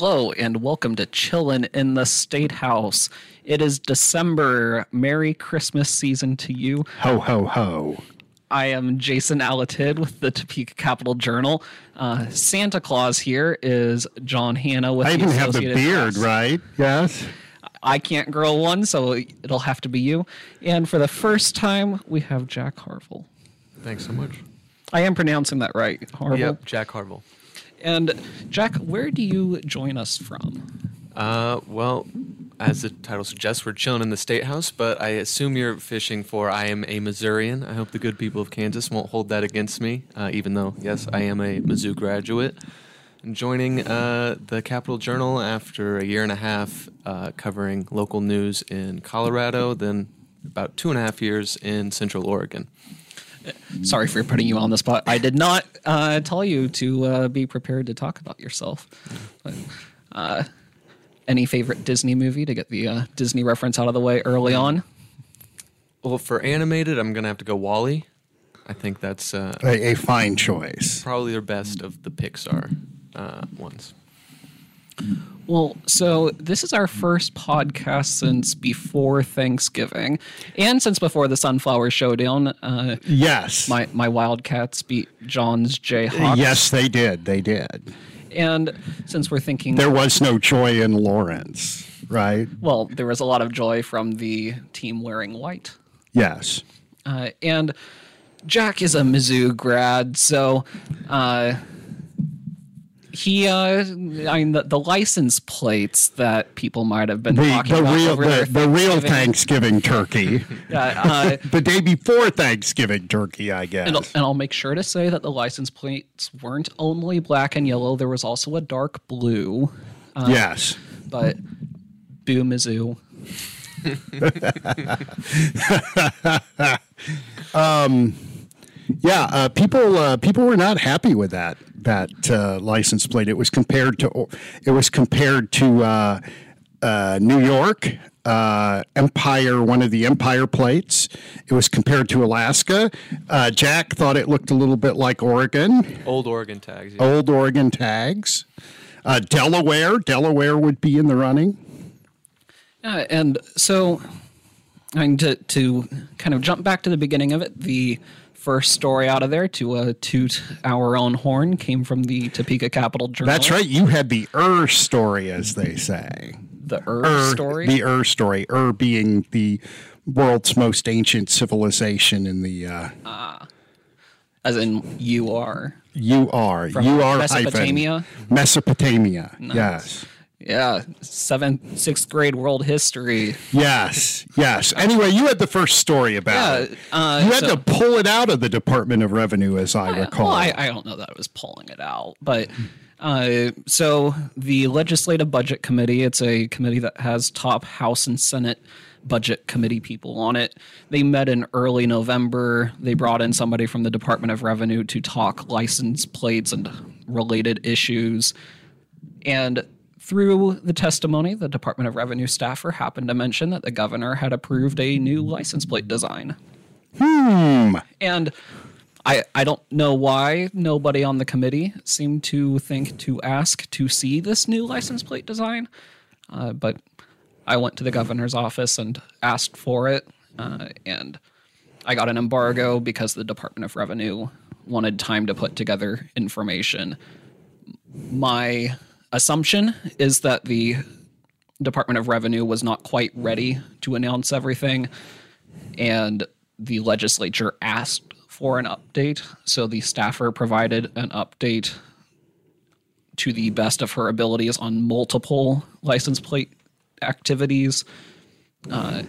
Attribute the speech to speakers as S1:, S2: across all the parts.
S1: Hello and welcome to Chillin' in the State House. It is December. Merry Christmas season to you.
S2: Ho, ho, ho.
S1: I am Jason Alatidd with the Topeka Capital Journal. Uh, Santa Claus here is John Hanna with
S2: I
S1: the
S2: even have the beard,
S1: Press.
S2: right? Yes.
S1: I can't grow one, so it'll have to be you. And for the first time, we have Jack Harvel.
S3: Thanks so much.
S1: I am pronouncing that right, Harvel.
S3: Yep, Jack Harvel.
S1: And Jack, where do you join us from?
S3: Uh, well, as the title suggests, we're chilling in the state house, but I assume you're fishing for I am a Missourian. I hope the good people of Kansas won't hold that against me, uh, even though, yes, I am a Mizzou graduate. I'm joining uh, the Capital Journal after a year and a half uh, covering local news in Colorado, then about two and a half years in Central Oregon.
S1: Sorry for putting you on the spot. I did not uh, tell you to uh, be prepared to talk about yourself. But, uh, any favorite Disney movie to get the uh, Disney reference out of the way early on?
S3: Well, for animated, I'm going to have to go WALL-E. I think that's uh,
S2: A, a fine choice.
S3: probably their best of the Pixar uh, ones.
S1: Well, so this is our first podcast since before Thanksgiving, and since before the Sunflower Showdown. Uh,
S2: Yes.
S1: my my Wildcats beat John's Jayhawks.
S2: yes, they did. They did.
S1: and since we're thinking
S2: There was no joy in Lawrence, right?
S1: well, there was a lot of joy from the team wearing white.
S2: Yes.
S1: Uh, and Jack is a Mizzou grad, so uh, he, uh, I mean, the, the license plates that people might have been
S2: The,
S1: talking
S2: the
S1: about
S2: real the,
S1: their
S2: the real
S1: Thanksgiving-
S2: Thanksgiving turkey.
S1: Uh, uh,
S2: the day before Thanksgiving turkey, I guess.
S1: and, I'll- and I'll make sure to say that the license plates weren't only black and yellow. There was also a dark blue,
S2: yes.
S1: but boo Mizzou.
S2: Yeah, uh, people uh, people were not happy with that that uh, license plate. It was compared to it was compared to uh, uh, New York uh, Empire, one of the Empire plates. It was compared to Alaska. Uh, Jack thought it looked a little bit like Oregon,
S3: Old Oregon tags. yeah.
S2: old Oregon tags. Uh, Delaware, Delaware would be in the running.
S1: Yeah, and so I mean to to kind of jump back to the beginning of it, the first story out of there to uh, toot our own horn came from the Topeka Capital Journal.
S2: That's right. You had the Ur story, as they say.
S1: The Ur
S2: Ur,
S1: story.
S2: The Ur story. Ur being the world's most ancient civilization in the uh,
S1: as in you are.
S2: you are you are
S1: Mesopotamia?
S2: Mesopotamia. Yes.
S1: Yeah, seventh, sixth grade world history.
S2: Yes. Yes. Anyway, you had the first story about
S1: Yeah,
S2: it.
S1: uh,
S2: you had
S1: so-
S2: to pull it out of the Department of Revenue, as I recall.
S1: Well, I, I don't know that I was pulling it out, but uh, so the Legislative Budget Committee, it's a committee that has top House and Senate budget committee people on it. They met in early November. They brought in somebody from the Department of Revenue to talk license plates and related issues. And through the testimony, the Department of Revenue staffer happened to mention that the governor had approved a new license plate design. Hmm. And I, I don't know why nobody on the committee seemed to think to ask to see this new license plate design. Uh, but I went to the governor's office and asked for it. Uh, and I got an embargo because the Department of Revenue wanted time to put together information. My assumption is that the Department of Revenue was not quite ready to announce everything and the legislature asked for an update. So the staffer provided an update to the best of her abilities on multiple license plate activities. Uh,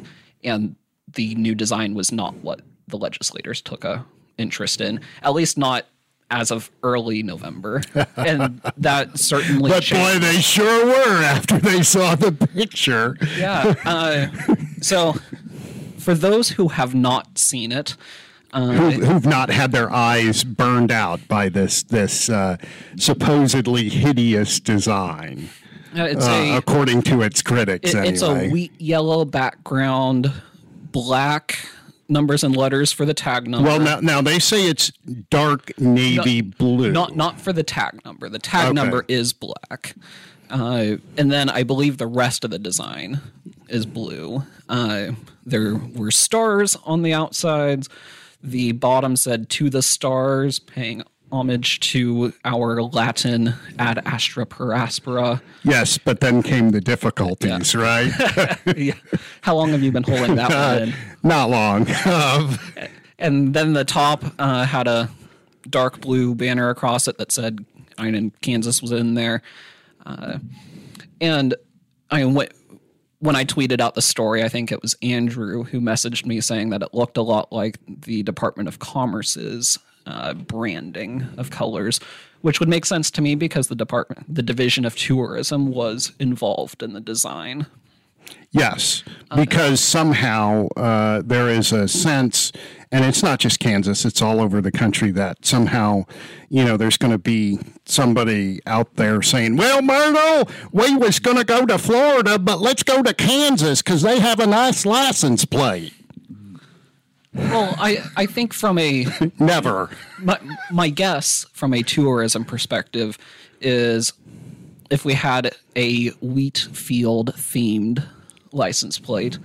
S1: and the new design was not what the legislators took a interest in, at least not as of early November. and that certainly
S2: but
S1: changed.
S2: boy, they sure were after they saw the picture.
S1: Yeah. Uh, so, for those who have not seen it, uh,
S2: who, who've not had their eyes burned out by this this uh, supposedly hideous design,
S1: it's
S2: uh,
S1: a
S2: according to its critics.
S1: it-
S2: anyway,
S1: it's a wheat yellow background, black numbers and letters for the tag number.
S2: well, now now they say it's dark navy blue.
S1: not not for the tag number. The tag
S2: Okay.
S1: number is black. Uh, and then I believe the rest of the design is blue. Uh, there were stars on the outsides. The bottom said "To the Stars," paying homage to our Latin ad astra per aspera.
S2: Yes, but then came the difficulties, right?
S1: yeah. How long have you been holding that one in?
S2: Not long.
S1: And then the top uh, had a dark blue banner across it that said, I mean, Kansas was in there. Uh, and I went, when I tweeted out the story, I think it was Andrew who messaged me saying that it looked a lot like the Department of Commerce's uh, branding of colors, which would make sense to me because the department, the Division of Tourism, was involved in the design.
S2: Yes, because somehow uh, there is a sense, and it's not just Kansas, it's all over the country that somehow, you know, there's going to be somebody out there saying, well, Myrtle, we was going to go to Florida, but let's go to Kansas because they have a nice license plate.
S1: Well, I, I think from a
S2: Never.
S1: my, my guess from a tourism perspective is if we had a wheat field themed license plate,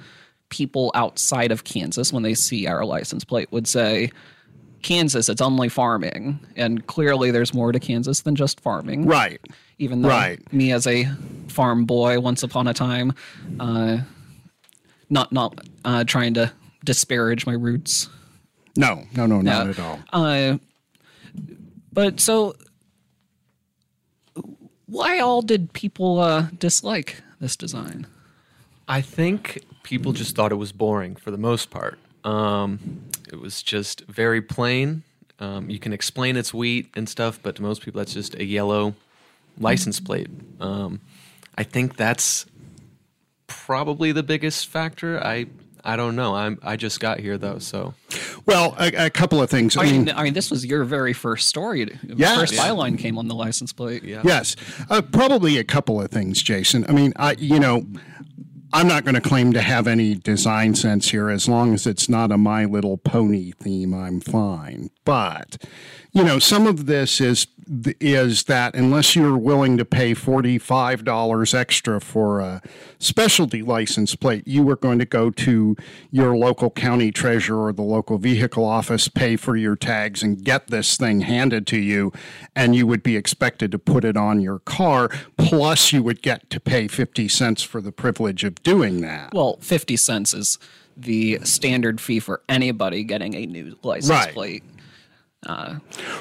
S1: people outside of Kansas, when they see our license plate, would say, Kansas, it's only farming. And clearly there's more to Kansas than just farming.
S2: Right.
S1: Even though
S2: Right.
S1: me as a farm boy once upon a time, uh, not not uh, trying to disparage my roots.
S2: No, no, no, not
S1: Yeah.
S2: at all.
S1: Uh, but so, why all did people uh, dislike this design?
S3: I think people just thought it was boring for the most part. Um, it was just very plain. Um, you can explain it's wheat and stuff, but to most people, that's just a yellow license plate. Um, I think that's probably the biggest factor. I I don't know. I'm I just got here though, so
S2: Well, a, a couple of things. I
S1: I
S2: mean,
S1: mean, I mean, this was your very first story.
S2: Yes.
S1: First byline came on the license plate.
S3: yeah.
S2: Yes, uh, probably a couple of things, Jason. I mean, I you know, I'm not going to claim to have any design sense here. As long as it's not a My Little Pony theme, I'm fine. But you know, some of this is is that unless you're willing to pay forty five dollars extra for a specialty license plate, you are going to go to your local county treasurer or the local vehicle office, pay for your tags, and get this thing handed to you, and you would be expected to put it on your car. Plus, you would get to pay fifty cents for the privilege of doing that.
S1: Well, fifty cents is the standard fee for anybody getting a new license
S2: Right.
S1: plate.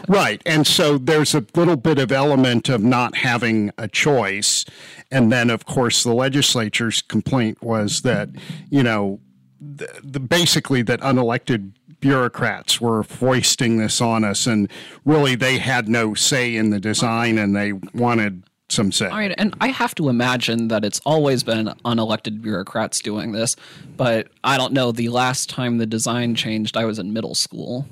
S2: Right. And so there's a little bit of element of not having a choice. And then, of course, the legislature's complaint was that, you know, the, the, basically that unelected bureaucrats were foisting this on us and really they had no say in the design and they wanted some say.
S1: All right, and I have to imagine that it's always been unelected bureaucrats doing this, but I don't know. The last time the design changed, I was in middle school.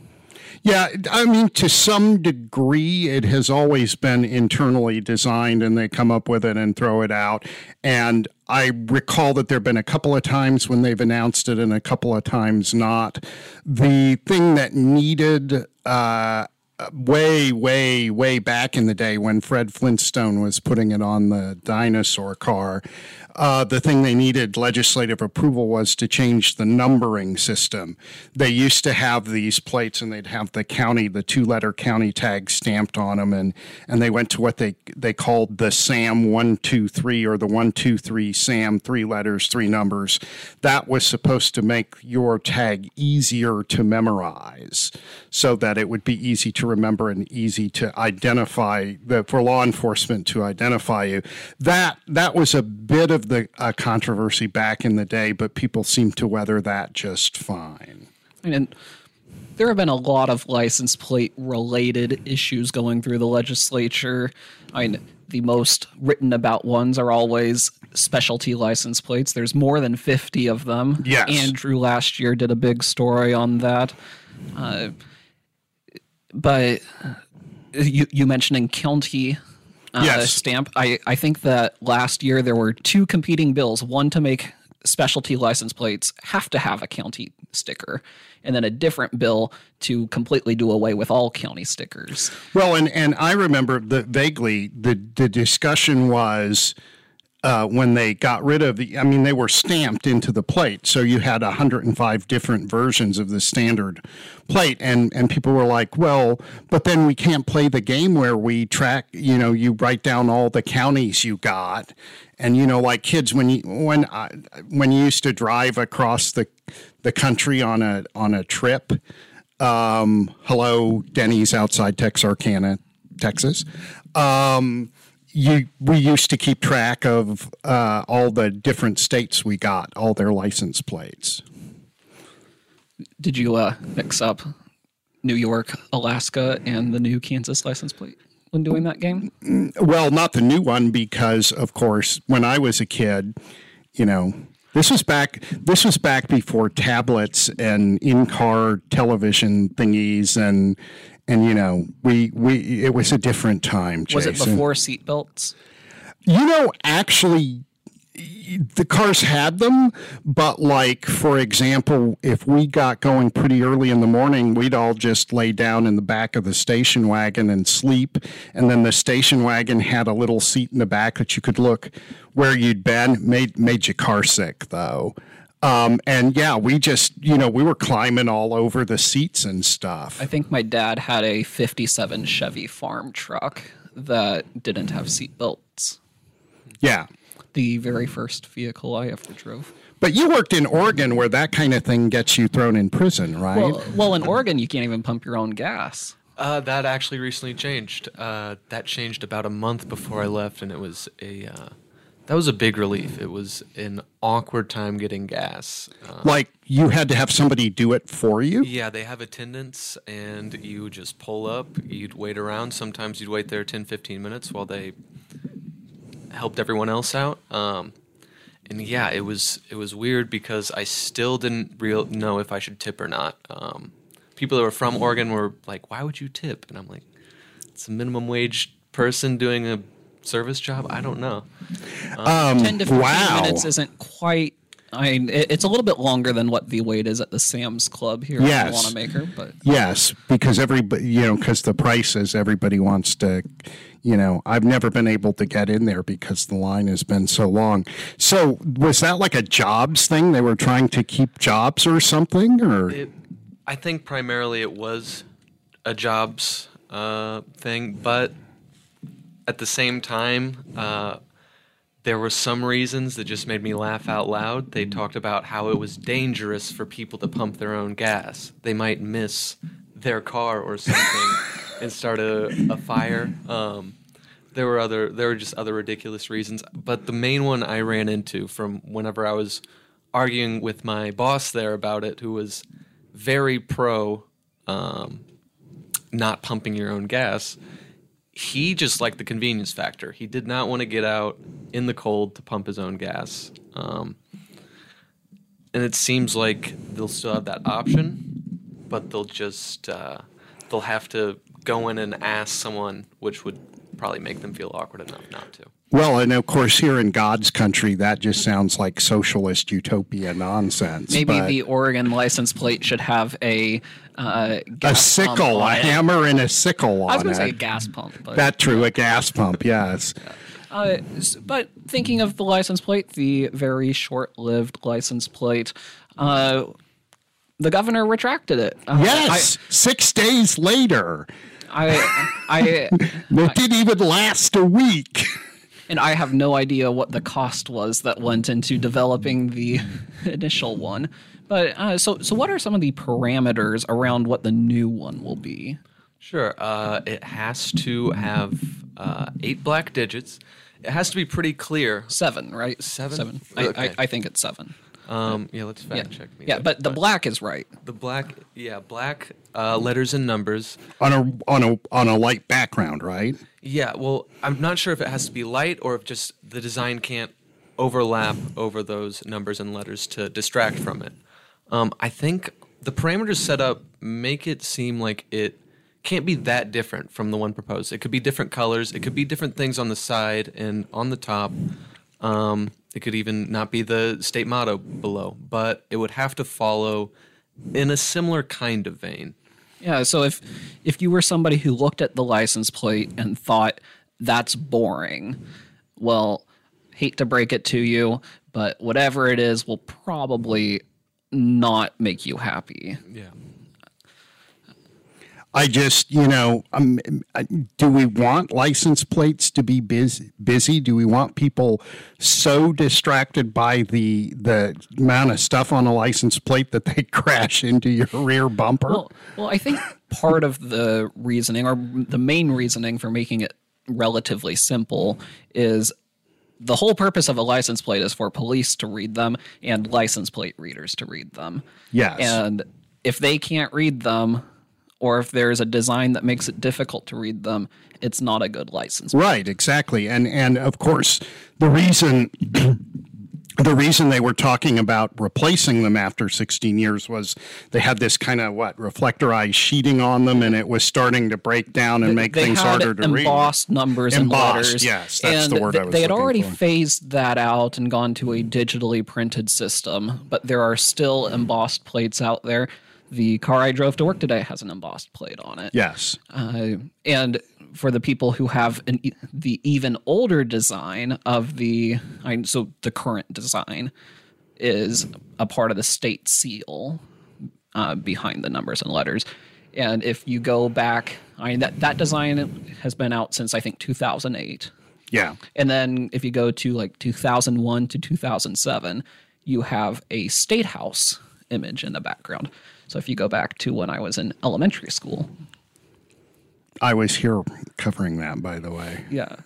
S2: Yeah, I mean, to some degree, it has always been internally designed and they come up with it and throw it out. And I recall that there have been a couple of times when they've announced it and a couple of times not. The thing that needed, uh, way, way, way back in the day when Fred Flintstone was putting it on the dinosaur car, uh, the thing they needed legislative approval was to change the numbering system. They used to have these plates and they'd have the county, the two letter county tag stamped on them. And, and they went to what they, they called the SAM 123 or the 123 SAM, three letters, three numbers. That was supposed to make your tag easier to memorize so that it would be easy to remember and easy to identify the, for law enforcement to identify you. That that was a bit of the uh, controversy back in the day, but people seem to weather that just fine.
S1: And there have been a lot of license plate related issues going through the legislature. I mean, the most written about ones are always specialty license plates. There's more than 50 of them.
S2: Yes.
S1: Andrew last year did a big story on that. Uh, but you, you mentioning county uh,
S2: Yes.
S1: stamp. I, I think that last year there were two competing bills one to make specialty license plates have to have a county sticker, and then a different bill to completely do away with all county stickers.
S2: Well, and and I remember the vaguely the the discussion was uh, when they got rid of the. I mean, they were stamped into the plate, so you had 105 different versions of the standard plate, and and people were like, well, but then we can't play the game where we track. You know, you write down all the counties you got, and you know, like kids when you when I, when you used to drive across the the country on a on a trip. Um, hello, Denny's outside Texarkana, Texas. Um, you we used to keep track of uh, all the different states we got, all their license plates.
S1: Did you uh, mix up New York, Alaska, and the new Kansas license plate when doing that game?
S2: Well, not the new one because, of course, when I was a kid, you know, this was back. This was back before tablets and in-car television thingies, and and you know, we we it was a different time.
S1: Was it before seatbelts?
S2: You know, actually, the cars had them, but like for example, if we got going pretty early in the morning, we'd all just lay down in the back of the station wagon and sleep, and then the station wagon had a little seat in the back that you could look where you'd been. made made you car sick though. Um, and yeah, we just, you know, we were climbing all over the seats and stuff.
S1: I think my dad had a 57 Chevy farm truck that didn't have seatbelts.
S2: Yeah.
S1: The very first vehicle I ever drove.
S2: But you worked in Oregon where that kind of thing gets you thrown in prison, right?
S1: Well, well, in Oregon, you can't even pump your own gas.
S3: Uh, that actually recently changed. Uh, that changed about a month before I left, and it was a uh, that was a big relief. It was an awkward time getting gas. Uh,
S2: like you had to have somebody do it for you?
S3: yeah, they have attendants, and you just pull up. You'd wait around. Sometimes you'd wait there 10, 15 minutes while they helped everyone else out. Um, and yeah, it was it was weird because I still didn't real know if I should tip or not. Um, people that were from Oregon were like, "Why would you tip?" And I'm like, "It's a minimum wage person doing a service job. I don't know."
S1: 10 to 15
S2: wow.
S1: minutes isn't quite. I mean, it, it's a little bit longer than what the wait is at the Sam's Club here
S2: Yes.
S1: in Wanamaker, but
S2: Yes, because everybody, you know, because the prices, everybody wants to, you know, I've never been able to get in there because the line has been so long. So was that like a jobs thing? They were trying to keep jobs or something, or
S3: It, I think primarily it was a jobs uh, thing, but at the same time, uh, there were some reasons that just made me laugh out loud. They talked about how it was dangerous for people to pump their own gas. They might miss their car or something and start a, a fire. Um, there were other there were just other ridiculous reasons, but the main one I ran into from whenever I was arguing with my boss there about it, who was very pro um, not pumping your own gas. He just liked the convenience factor. He did not want to get out in the cold to pump his own gas. Um, and it seems like they'll still have that option, but they'll just uh, they'll have to go in and ask someone, which would probably make them feel awkward enough not to.
S2: well, and of course here in God's country, that just sounds like socialist utopia nonsense.
S1: maybe
S2: but
S1: the Oregon license plate should have a uh,
S2: a
S1: gas pump
S2: sickle, a
S1: it.
S2: hammer, and a sickle on it.
S1: I was going to say a gas pump, but
S2: That true, a gas pump, yes.
S1: Uh, but thinking of the license plate, the very short-lived license plate, uh, the governor retracted it. Uh,
S2: Yes, six days later.
S1: I, I, I,
S2: It didn't even last a week.
S1: and I have no idea what the cost was that went into developing the initial one. But uh, so, so what are some of the parameters around what the new one will be?
S3: Sure. Uh, it has to have uh, eight black digits. It has to be pretty clear.
S1: Seven, right?
S3: Seven?
S1: Seven. I,
S3: Okay.
S1: I, I think it's seven.
S3: Um, yeah, let's fact
S1: Yeah,
S3: check me.
S1: yeah,
S3: there.
S1: but the black is right.
S3: the black, yeah, black uh, letters and numbers.
S2: on a on a on a light background, right?
S3: Yeah, well, I'm not sure if it has to be light or if just the design can't overlap over those numbers and letters to distract from it. Um, I think the parameters set up make it seem like it can't be that different from the one proposed. It could be different colors. It could be different things on the side and on the top. Um, it could even not be the state motto below, but it would have to follow in a similar kind of vein.
S1: Yeah, so if if you were somebody who looked at the license plate and thought that's boring, well, hate to break it to you, but whatever it is will probably not make you happy.
S3: Yeah.
S2: I just, you know, um, do we want license plates to be busy? Busy? Do we want people so distracted by the the amount of stuff on a license plate that they crash into your rear bumper?
S1: Well, well, I think part of the reasoning, or the main reasoning for making it relatively simple, is the whole purpose of a license plate is for police to read them and license plate readers to read them.
S2: Yes.
S1: And if they can't read them, or if there's a design that makes it difficult to read them, it's not a good license.
S2: Right, exactly. And and of course, the reason the reason they were talking about replacing them after 16 years was they had this kind of what reflectorized sheeting on them and it was starting to break down and make
S1: they
S2: things harder to read.
S1: embossed numbers
S2: Embossed,
S1: and letters.
S2: yes, that's
S1: and
S2: the word I
S1: th-
S2: was
S1: They had already
S2: for.
S1: phased that out and gone to a digitally printed system, but there are still embossed plates out there. The car I drove to work today has an embossed plate on it.
S2: Yes.
S1: Uh, and for the people who have an, the even older design of the, I, so the current design is a part of the state seal uh, behind the numbers and letters. And if you go back, I mean, that, that design has been out since I think 2008.
S2: Yeah.
S1: And then if you go to like 2001 to 2007, you have a state house image in the background. So if you go back to when I was in elementary school,
S2: I was here covering that by the way.
S1: yeah.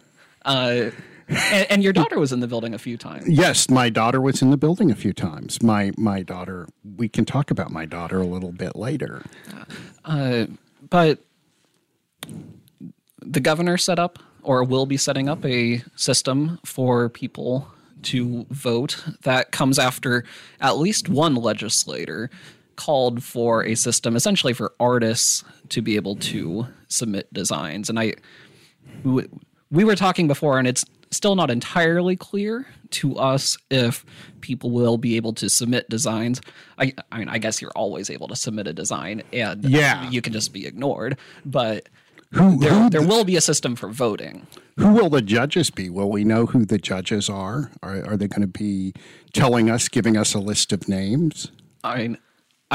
S1: Uh, and, and your daughter was in the building a few times.
S2: Yes, my daughter was in the building a few times. My my daughter, we can talk about my daughter a little bit later.
S1: Uh, but the governor set up or will be setting up a system for people to vote that comes after at least one legislator called for a system essentially for artists to be able to submit designs and i we, we were talking before and it's still not entirely clear to us if people will be able to submit designs i, I mean i guess you're always able to submit a design and
S2: Yeah.
S1: you can just be ignored but
S2: Who,
S1: there,
S2: who,
S1: there will be a system for voting
S2: who will the judges be? Will we know who the judges are? Are, are they going to be telling us, giving us a list of names?
S1: i mean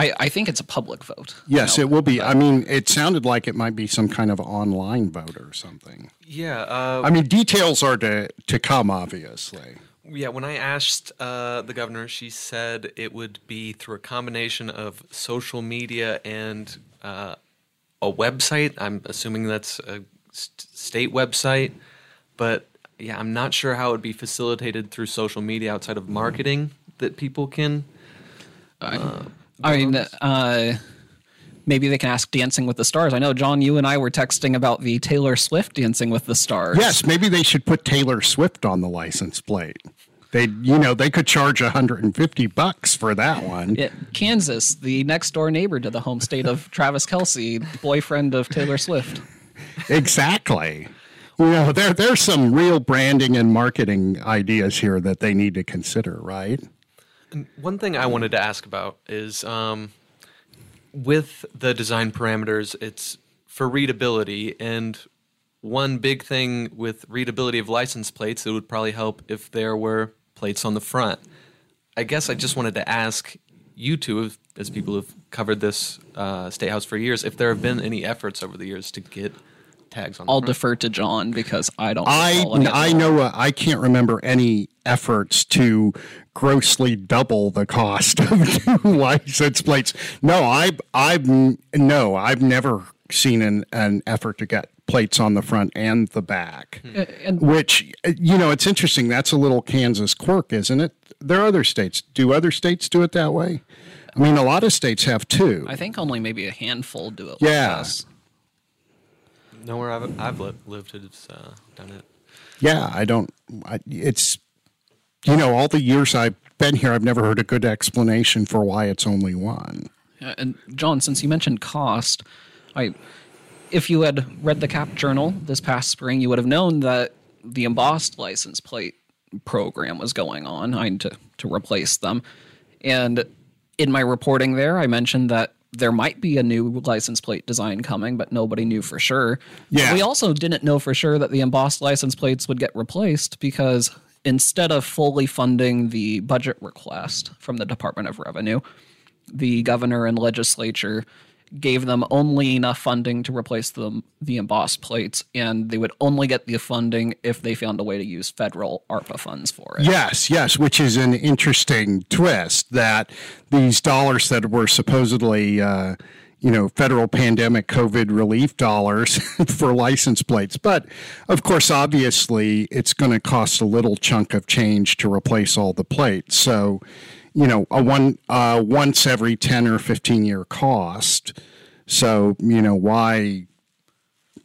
S1: i, I think it's a public vote
S2: Yes, it will be. I mean, it sounded like it might be some kind of online vote or something.
S3: Yeah. Uh,
S2: I mean, details are to, to come, obviously.
S3: Yeah, when I asked uh, the governor, she said it would be through a combination of social media and uh, a website. I'm assuming that's a st- state website, but yeah, I'm not sure how it would be facilitated through social media outside of marketing that people can.
S1: I mean, uh, maybe they can ask Dancing with the Stars. I know, John, you and I were texting about the Taylor Swift Dancing with the Stars.
S2: Yes, maybe they should put Taylor Swift on the license plate. They, you know, they could charge 150 bucks for that one.
S1: Yeah, Kansas, the next door neighbor to the home state of Travis Kelce, boyfriend of Taylor Swift.
S2: Exactly. You know, there there's some real branding and marketing ideas here that they need to consider, right?
S3: One thing I wanted to ask about is um, with the design parameters, it's for readability. And one big thing with readability of license plates, it would probably help if there were plates on the front. I guess I just wanted to ask you two, as people who've covered this uh, state house for years, if there have been any efforts over the years to get tags on
S1: I'll
S3: front.
S1: defer to John because I don't.
S2: I
S1: recall
S2: I know uh, I can't remember any efforts to grossly double the cost of new license plates. No, I I've no, I've never seen an, an effort to get plates on the front and the back.
S1: And
S2: Which uh, you know, it's interesting. That's a little Kansas quirk, isn't it? There are other states. Do other states do it that way? I mean, a lot of states have two.
S1: I think only maybe a handful do it.
S2: Yeah.
S1: Like this.
S3: Nowhere I've, I've lived has uh, done it.
S2: Yeah, I don't. I, it's you know, all the years I've been here, I've never heard a good explanation for why it's only one.
S1: And John, since you mentioned cost, I, if you had read the Cap Journal this past spring, you would have known that the embossed license plate program was going on. I had to to replace them, and in my reporting there, I mentioned that there might be a new license plate design coming, but nobody knew for sure.
S2: Yeah.
S1: We also didn't know for sure that the embossed license plates would get replaced because instead of fully funding the budget request from the Department of Revenue, the governor and legislature gave them only enough funding to replace the, the embossed plates, and they would only get the funding if they found a way to use federal ARPA funds for it.
S2: Yes, yes, which is an interesting twist that these dollars that were supposedly, uh, you know, federal pandemic COVID relief dollars for license plates. But of course, obviously, it's going to cost a little chunk of change to replace all the plates. So, you know, a one uh, once every ten or fifteen year cost. So, you know, why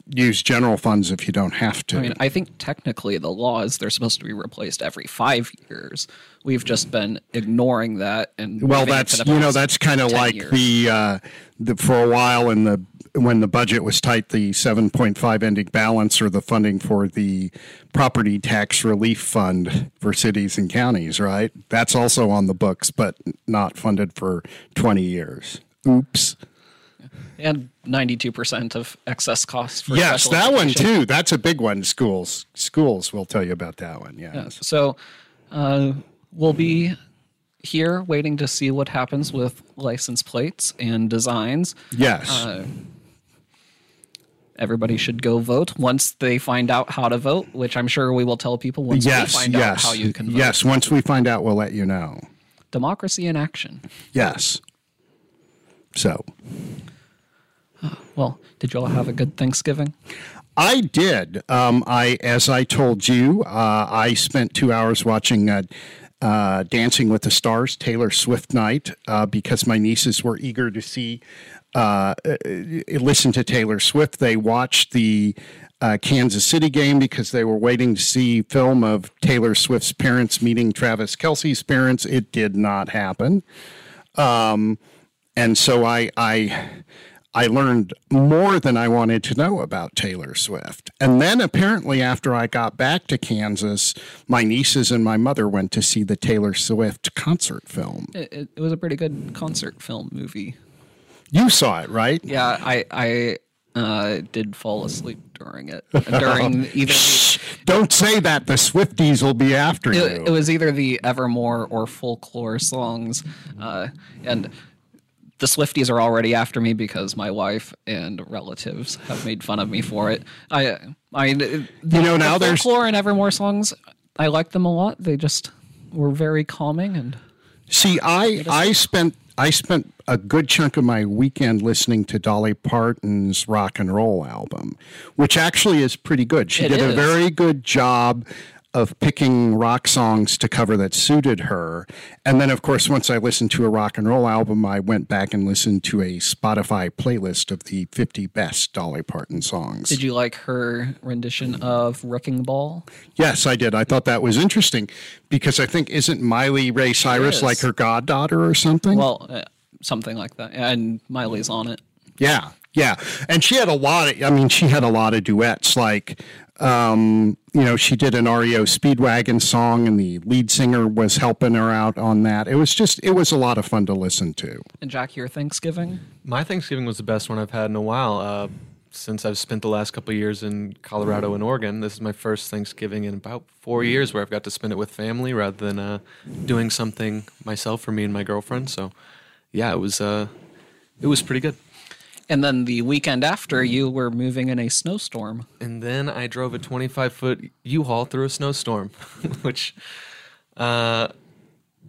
S2: use general funds if you don't have to?
S1: I mean, I think technically the law is they're supposed to be replaced every five years. We've just been ignoring that, and
S2: Well, that's you know that's kind of like
S1: years.
S2: the uh, the for a while in the when the budget was tight, the seven point five ending balance or the funding for the property tax relief fund for cities and counties, right? That's also on the books, but not funded for twenty years. Oops.
S1: And ninety-two percent of excess costs for
S2: Yes, that one too. That's a big one. Schools, schools will tell you about that one. Yes.
S1: So uh, we'll be here waiting to see what happens with license plates and designs.
S2: Yes.
S1: Uh, Everybody should go vote once they find out how to vote, which I'm sure we will tell people once
S2: yes.
S1: we find out how you can vote.
S2: Yes. Once we find out, we'll let you know.
S1: Democracy in action.
S2: Yes. So.
S1: Well, did you all have a good Thanksgiving?
S2: I did. Um, I, as I told you, uh, I spent two hours watching uh, uh, Dancing with the Stars, Taylor Swift night, uh, because my nieces were eager to see, uh, uh, listen to Taylor Swift. They watched the Kansas City game because they were waiting to see film of Taylor Swift's parents meeting Travis Kelce's parents. It did not happen and so I I I learned more than I wanted to know about Taylor Swift. And then apparently after I got back to Kansas, my nieces and my mother went to see the Taylor Swift concert film.
S1: It, it, was a pretty good concert film movie.
S2: You saw it, right?
S1: Yeah, I I uh, did fall asleep during it. During either the,
S2: Don't say that. The Swifties will be after you.
S1: it, it was either the Evermore or Folklore songs, uh, and the Swifties are already after me because my wife and relatives have made fun of me for it. I I you
S2: know, now there's-
S1: Folklore and Evermore songs. I like them a lot. They just were very calming and
S2: See, I I spent I spent a good chunk of my weekend listening to Dolly Parton's rock and roll album, which actually is pretty good. She
S1: It
S2: did a very good job of picking rock songs to cover that suited her. And then of course once I listened to a rock and roll album, I went back and listened to a Spotify playlist of the 50 best Dolly Parton songs.
S1: Did you like her rendition of Wrecking Ball?
S2: yes, I did. I thought that was interesting because I think isn't Miley Ray Cyrus like her goddaughter or something?
S1: Well, uh, something like that. And Miley's on it.
S2: Yeah, yeah, and she had a lot of. I mean, she had a lot of duets. Like, um, you know, she did an REO Speedwagon song, and the lead singer was helping her out on that. It was just, it was a lot of fun to listen to.
S1: And Jack, your Thanksgiving?
S3: My Thanksgiving was the best one I've had in a while. Uh, since I've spent the last couple of years in Colorado and Oregon, this is my first Thanksgiving in about four years where I've got to spend it with family rather than uh, doing something myself for me and my girlfriend. So, yeah, it was uh, it was pretty good.
S1: And then the weekend after, you were moving in a snowstorm.
S3: And then I drove a 25 foot U-Haul through a snowstorm, which uh,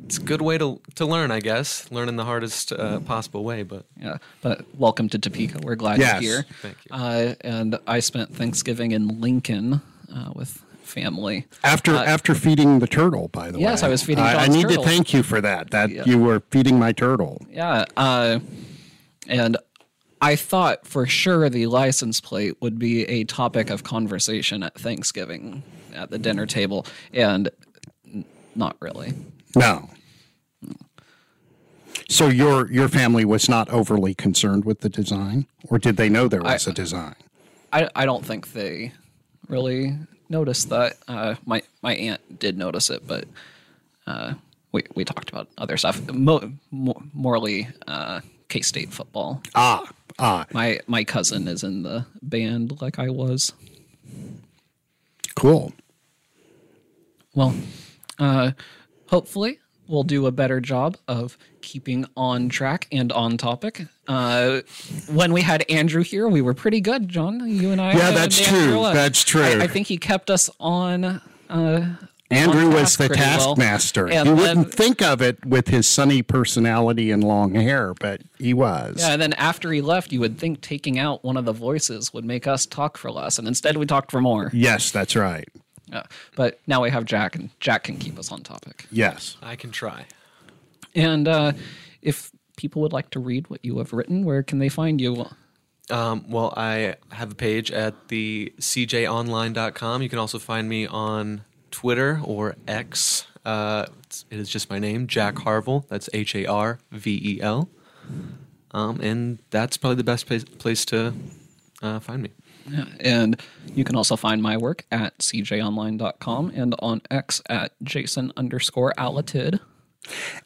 S3: it's a good way to to learn, I guess. Learn in the hardest uh, possible way, but
S1: Yeah, but welcome to Topeka. We're glad
S2: Yes.
S1: you're here.
S3: Thank you.
S1: Uh, and I spent Thanksgiving in Lincoln uh, with family.
S2: After after feeding the turtle, by the way.
S1: Uh, yes, I was feeding
S2: I, I need
S1: turtle.
S2: to thank you for that. That
S1: Yeah.
S2: you were feeding my turtle.
S1: Yeah, uh, and I thought for sure the license plate would be a topic of conversation at Thanksgiving at the dinner table, and not really.
S2: No. So your your family was not overly concerned with the design, or did they know there was a design?
S1: I, I don't think they really noticed that. Uh, my my aunt did notice it, but uh, we we talked about other stuff. Mo- mo- morely uh, K State football.
S2: Ah, ah,
S1: My my cousin is in the band like I was.
S2: cool.
S1: Well, uh, hopefully we'll do a better job of keeping on track and on topic. Uh, when we had Andrew here, we were pretty good, John. You and I.
S2: Yeah, that's true.
S1: uh,
S2: That's true.
S1: I, I think he kept us on. Uh,
S2: Andrew was the
S1: pretty well.
S2: taskmaster.
S1: And
S2: you
S1: then-
S2: wouldn't think of it with his sunny personality and long hair, but he was.
S1: Yeah, and then after he left, you would think taking out one of the voices would make us talk for less, and instead we talked for more.
S2: Yes, that's right.
S1: Yeah. But now we have Jack, and Jack can keep us on topic.
S2: Yes.
S3: I can try.
S1: And uh, if people would like to read what you have written, where can they find you?
S3: Um, well, I have a page at the cjonline.com. You can also find me on Twitter or X. Uh, it's- just my name, Jack Harvel. That's H A R V E L. Um, and that's probably the best place, place to uh, find me.
S1: Yeah, and you can also find my work at cjonline.com and on X at jason underscore alatidd.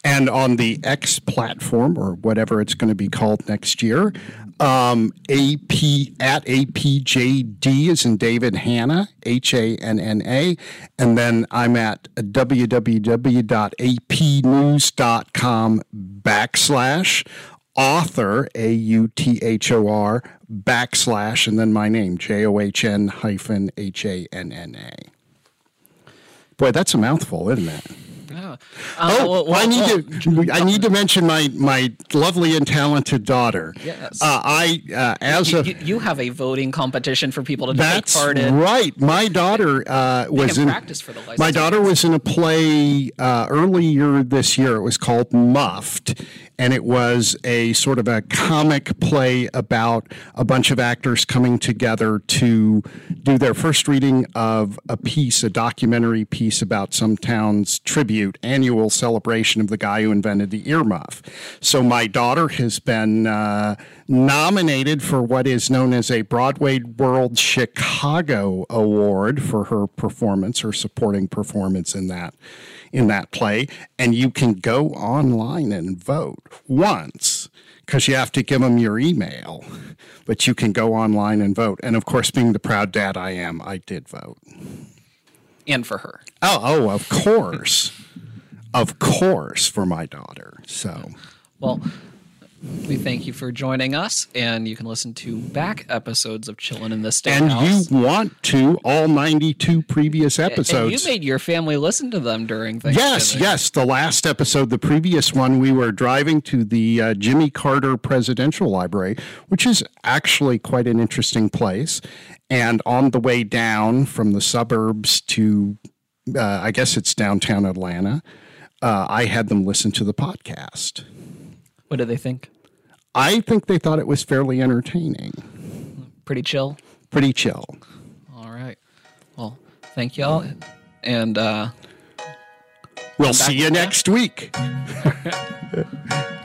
S2: And on the X platform or whatever it's going to be called next year, um, AP at APJD is in David Hanna, H A N N A. And then I'm at www.apnews.com backslash author, A U T H O R, backslash, and then my name, J O H N hyphen H A N N A. Boy, that's a mouthful, isn't it?
S1: Yeah.
S2: Oh,
S1: well,
S2: I need
S1: well,
S2: to. I need to mention my my lovely and talented daughter.
S1: Yes.
S2: Uh, I uh, as
S1: You,
S2: a
S1: you- you have a voting competition for people to
S2: that's
S1: take part in.
S2: right. My daughter uh, was in
S1: practice for the license.
S2: My daughter was in a play uh, earlier this year. It was called Muffed, and it was a sort of a comic play about a bunch of actors coming together to do their first reading of a piece, a documentary piece about some town's tribute annual celebration of the guy who invented the earmuff. So my daughter has been uh, nominated for what is known as a Broadway World Chicago Award for her performance, her supporting performance in that in that play, and you can go online and vote once because you have to give them your email, but you can go online and vote. And of course, being the proud dad I am, I did vote.
S1: And for her.
S2: Oh, oh, of course. of course for my daughter. So,
S1: Well, we thank you for joining us, and you can listen to back episodes of Chillin' in the State
S2: and
S1: House.
S2: you want to all 92 previous
S1: and
S2: episodes.
S1: you made your family listen to them during
S2: things.
S1: Yes,
S2: yes. The last episode, the previous one, we were driving to the uh, Jimmy Carter Presidential Library, which is actually quite an interesting place. And on the way down from the suburbs to, uh, I guess it's downtown Atlanta, uh, I had them listen to the podcast.
S1: What do they think?
S2: I think they thought it was fairly entertaining,
S1: Pretty chill.
S2: pretty chill.
S1: All right. Well, thank y'all, and uh,
S2: We'll see you next week.